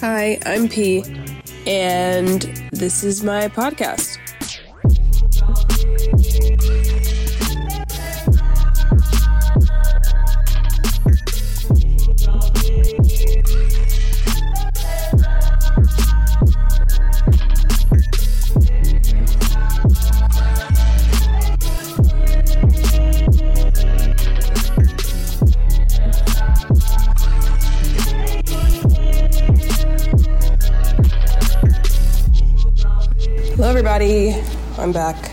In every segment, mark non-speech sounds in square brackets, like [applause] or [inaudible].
Hi, I'm P, and this is my podcast. I'm back.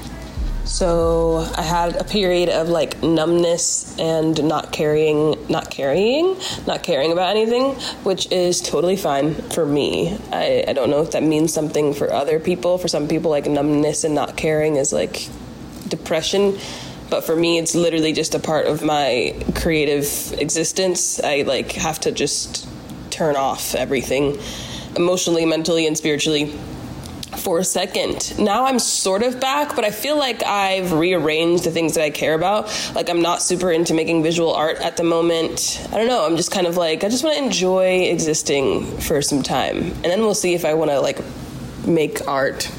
So I had a period of like numbness and not carrying, not carrying, not caring about anything, which is totally fine for me. I, I don't know if that means something for other people. For some people, like numbness and not caring is like depression. But for me, it's literally just a part of my creative existence. I like have to just turn off everything emotionally, mentally, and spiritually for a second. Now I'm sort of back, but I feel like I've rearranged the things that I care about. Like I'm not super into making visual art at the moment. I don't know, I'm just kind of like I just want to enjoy existing for some time. And then we'll see if I want to like make art.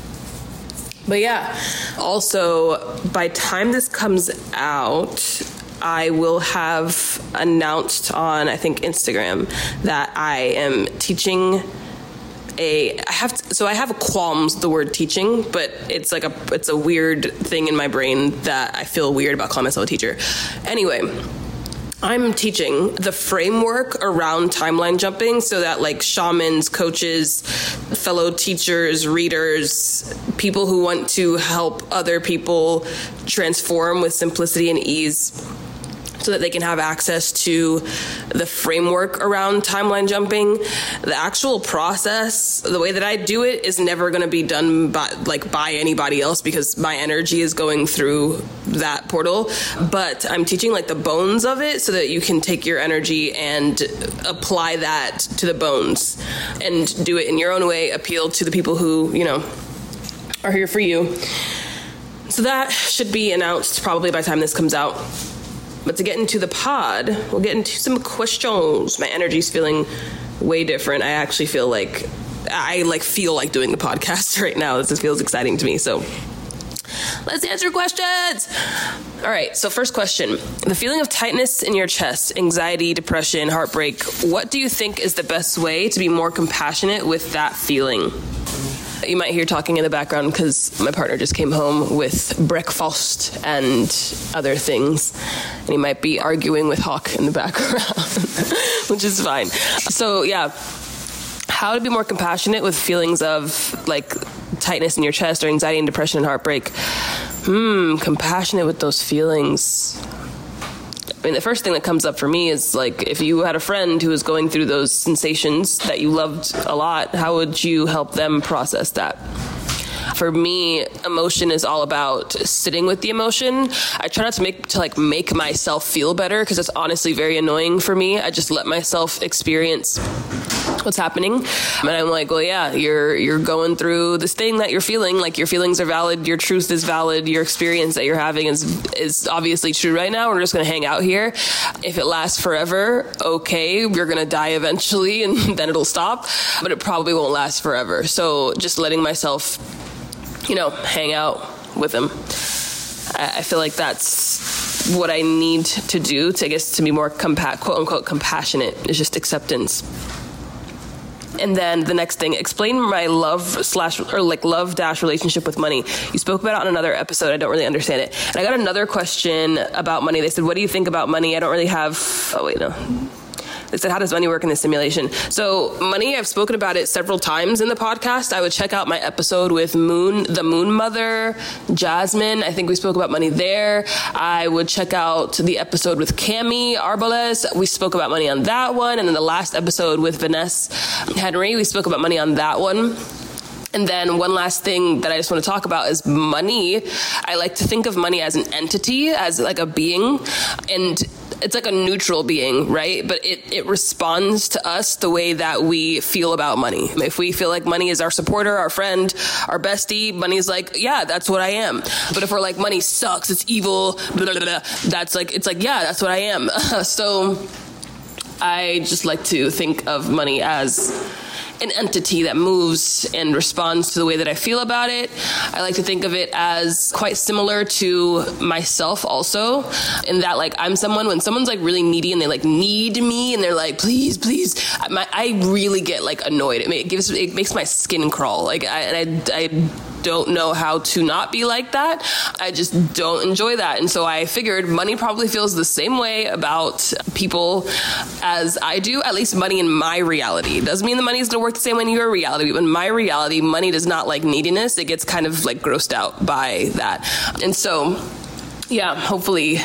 But yeah, also by time this comes out, I will have announced on I think Instagram that I am teaching a I have to, so I have qualms the word teaching, but it's like a it's a weird thing in my brain that I feel weird about calling myself a teacher. Anyway, I'm teaching the framework around timeline jumping so that like shamans, coaches, fellow teachers, readers, people who want to help other people transform with simplicity and ease so that they can have access to the framework around timeline jumping. The actual process, the way that I do it, is never going to be done by like by anybody else because my energy is going through that portal. But I'm teaching like the bones of it so that you can take your energy and apply that to the bones and do it in your own way. Appeal to the people who you know are here for you. So that should be announced probably by time this comes out. But to get into the pod, we'll get into some questions. My energy's feeling way different. I actually feel like I like feel like doing the podcast [laughs] right now. This feels exciting to me. So let's answer questions. All right, so first question. The feeling of tightness in your chest, anxiety, depression, heartbreak, what do you think is the best way to be more compassionate with that feeling? You might hear talking in the background because my partner just came home with breakfast and other things. And he might be arguing with Hawk in the background, [laughs] which is fine. So, yeah, how to be more compassionate with feelings of like tightness in your chest or anxiety and depression and heartbreak. Hmm, compassionate with those feelings. I mean, the first thing that comes up for me is like if you had a friend who was going through those sensations that you loved a lot, how would you help them process that? For me, emotion is all about sitting with the emotion. I try not to make to like make myself feel better because it's honestly very annoying for me. I just let myself experience what's happening. And i'm like well yeah you're you're going through this thing that you're feeling. Like your feelings are valid your truth is valid your experience that you're having is is obviously true right now. We're just going to hang out here. If it lasts forever okay you're going to die eventually and [laughs] then it'll stop but it probably won't last forever. So just letting myself you know hang out with them i, I feel like that's what i need to do to i guess to be more compa- quote unquote compassionate is just acceptance and then the next thing, explain my love slash or like love dash relationship with money. You spoke about it on another episode. I don't really understand it. And I got another question about money. They said, "What do you think about money?" I don't really have. Oh wait, no. They said, How does money work in the simulation? So, money, I've spoken about it several times in the podcast. I would check out my episode with Moon, the Moon Mother, Jasmine. I think we spoke about money there. I would check out the episode with Cami Arboles. We spoke about money on that one. And then the last episode with Vanessa Henry, we spoke about money on that one. And then one last thing that I just want to talk about is money. I like to think of money as an entity, as like a being. And it's like a neutral being, right? But it, it responds to us the way that we feel about money. If we feel like money is our supporter, our friend, our bestie, money's like, yeah, that's what I am. But if we're like, money sucks, it's evil, blah, blah, blah, that's like, it's like, yeah, that's what I am. [laughs] so I just like to think of money as an entity that moves and responds to the way that I feel about it. I like to think of it as quite similar to myself also in that like I'm someone when someone's like really needy and they like need me and they're like please please my, I really get like annoyed. It, it gives it makes my skin crawl. Like I I, I don't know how to not be like that. I just don't enjoy that. And so I figured money probably feels the same way about people as I do, at least money in my reality. Doesn't mean the money is going to work the same way in your reality, but in my reality, money does not like neediness. It gets kind of like grossed out by that. And so, yeah, hopefully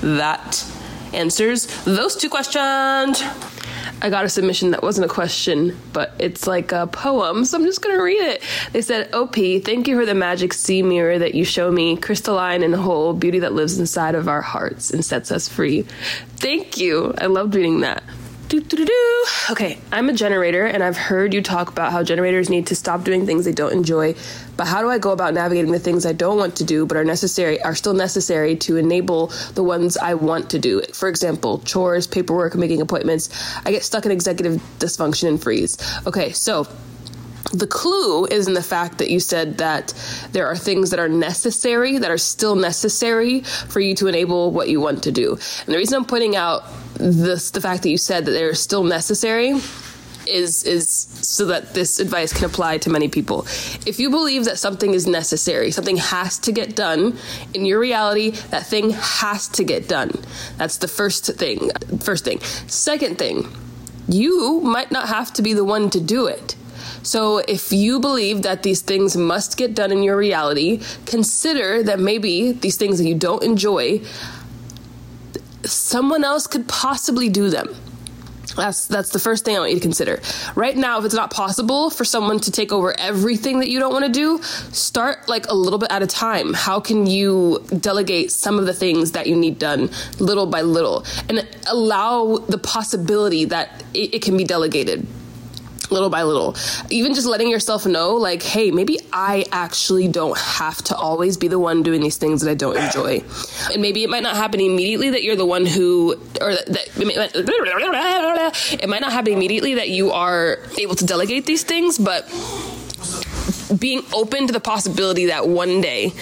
that answers those two questions. I got a submission that wasn't a question, but it's like a poem, so I'm just gonna read it. They said, OP, thank you for the magic sea mirror that you show me, crystalline and whole, beauty that lives inside of our hearts and sets us free. Thank you. I loved reading that. Okay, I'm a generator, and I've heard you talk about how generators need to stop doing things they don't enjoy. But how do I go about navigating the things I don't want to do, but are necessary, are still necessary to enable the ones I want to do? For example, chores, paperwork, making appointments. I get stuck in executive dysfunction and freeze. Okay, so the clue is in the fact that you said that there are things that are necessary, that are still necessary for you to enable what you want to do. And the reason I'm pointing out this, the fact that you said that they're still necessary is is so that this advice can apply to many people. If you believe that something is necessary, something has to get done in your reality, that thing has to get done. That's the first thing. First thing. Second thing, you might not have to be the one to do it. So if you believe that these things must get done in your reality, consider that maybe these things that you don't enjoy, someone else could possibly do them. That's that's the first thing I want you to consider. Right now, if it's not possible for someone to take over everything that you don't want to do, start like a little bit at a time. How can you delegate some of the things that you need done little by little and allow the possibility that it, it can be delegated? Little by little. Even just letting yourself know, like, hey, maybe I actually don't have to always be the one doing these things that I don't enjoy. And maybe it might not happen immediately that you're the one who, or that, it might not happen immediately that you are able to delegate these things, but being open to the possibility that one day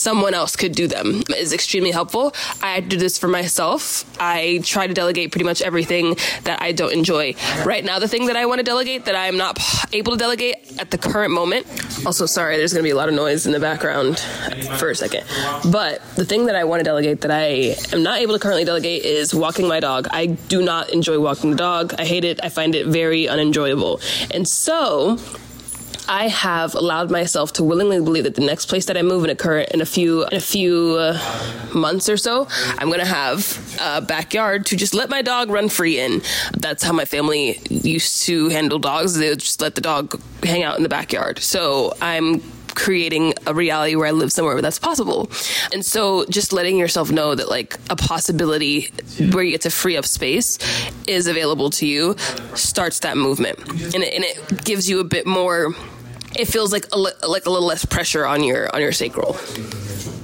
someone else could do them is extremely helpful. I do this for myself. I try to delegate pretty much everything that I don't enjoy. Right now, the thing that I want to delegate that I am not able to delegate at the current moment. Also, sorry, there's going to be a lot of noise in the background for a second. But the thing that I want to delegate that I am not able to currently delegate is walking my dog. I do not enjoy walking the dog. I hate it. I find it very unenjoyable. And so, I have allowed myself to willingly believe that the next place that I move in a current in a few in a few uh, months or so, I'm to have a backyard to just let my dog run free in. That's how my family used to handle dogs. They would just let the dog hang out in the backyard. So I'm creating a reality where I live somewhere where that's possible. And so just letting yourself know that like a possibility where you get to free up space is available to you starts that movement. And it, and it gives you a bit more it feels like a, like a little less pressure on your on your sacral.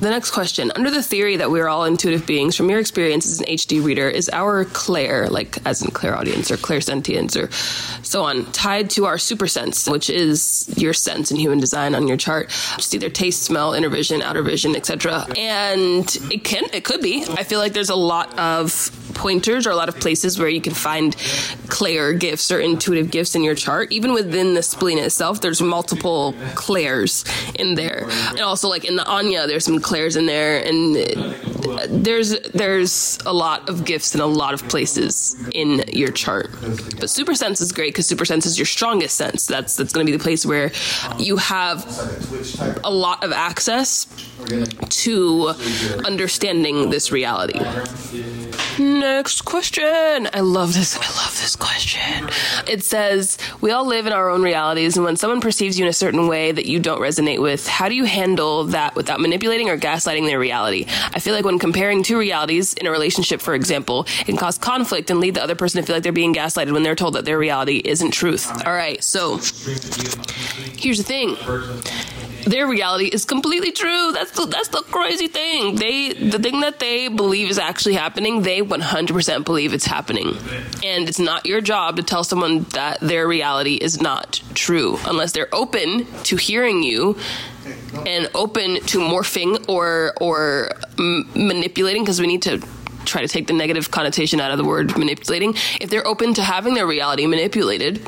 The next question Under the theory that we're all intuitive beings, from your experience as an HD reader, is our clair, like as in clairaudience or clairsentience or so on, tied to our super sense, which is your sense in human design on your chart? Just either taste, smell, inner vision, outer vision, etc. And it can, it could be. I feel like there's a lot of pointers or a lot of places where you can find clair gifts or intuitive gifts in your chart. Even within the spleen itself, there's multiple clairs in there. And also, like in the Ajna, there's some clairs in there, and there's there's a lot of gifts in a lot of places in your chart. But super sense is great because super sense is your strongest sense. That's that's going to be the place where you have a lot of access to understanding this reality. Next question. I love this. I love this question. It says, We all live in our own realities, and when someone perceives you in a certain way that you don't resonate with, how do you handle that without manipulating or gaslighting their reality? I feel like when comparing two realities in a relationship, for example, it can cause conflict and lead the other person to feel like they're being gaslighted when they're told that their reality isn't truth. All right, so here's the thing their reality is completely true. That's the that's the crazy thing. They the thing that they believe is actually happening, they 100% believe it's happening. And it's not your job to tell someone that their reality is not true unless they're open to hearing you and open to morphing or or m- manipulating because we need to try to take the negative connotation out of the word manipulating. If they're open to having their reality manipulated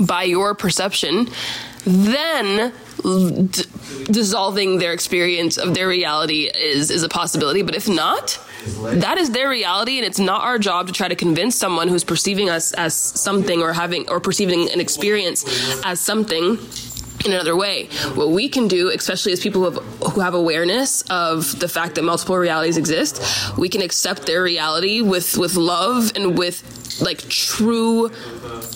by your perception, then d- dissolving their experience of their reality is is a possibility. But if not, that is their reality, and it's not our job to try to convince someone who's perceiving us as something or having or perceiving an experience as something in another way. What we can do, especially as people who have, who have, awareness of the fact that multiple realities exist, we can accept their reality with with love and with like true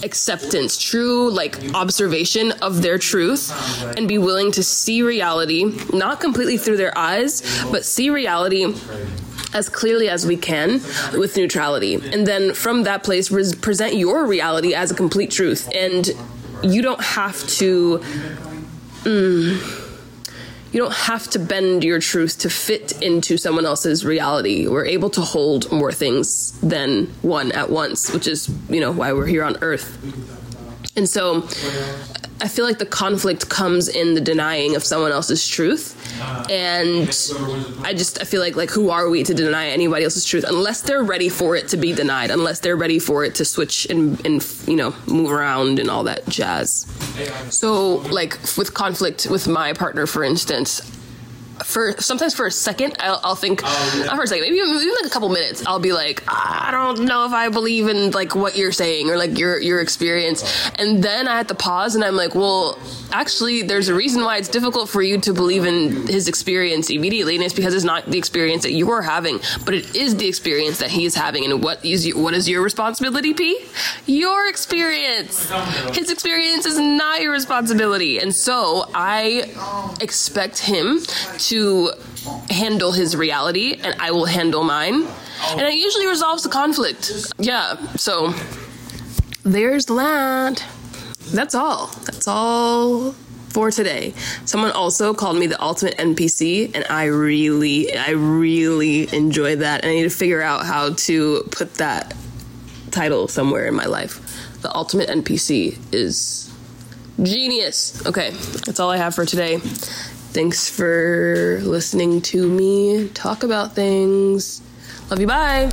acceptance, true like observation of their truth and be willing to see reality not completely through their eyes, but see reality as clearly as we can with neutrality. And then from that place res- present your reality as a complete truth and you don't have to mm, you don't have to bend your truth to fit into someone else's reality. We're able to hold more things than one at once, which is, you know, why we're here on earth. And so I feel like the conflict comes in the denying of someone else's truth. And I just I feel like like who are we to deny anybody else's truth unless they're ready for it to be denied, unless they're ready for it to switch and and you know, move around and all that jazz. So like with conflict with my partner for instance, for sometimes for a second I'll, I'll think oh, not for a second maybe even like a couple minutes I'll be like I don't know if I believe in like what you're saying or like your your experience. And then I have to pause and I'm like well actually there's a reason why it's difficult for you to believe in his experience immediately and it's because it's not the experience that you're having but it is the experience that he is having and what is what is your responsibility P? Your experience. His experience is not your responsibility. And so I expect him to handle his reality and I will handle mine. And it usually resolves the conflict. Yeah, so there's that. That's all. That's all for today. Someone also called me the ultimate NPC, and I really, I really enjoy that. And I need to figure out how to put that title somewhere in my life. The ultimate NPC is genius. Okay, that's all I have for today. Thanks for listening to me talk about things. Love you. Bye.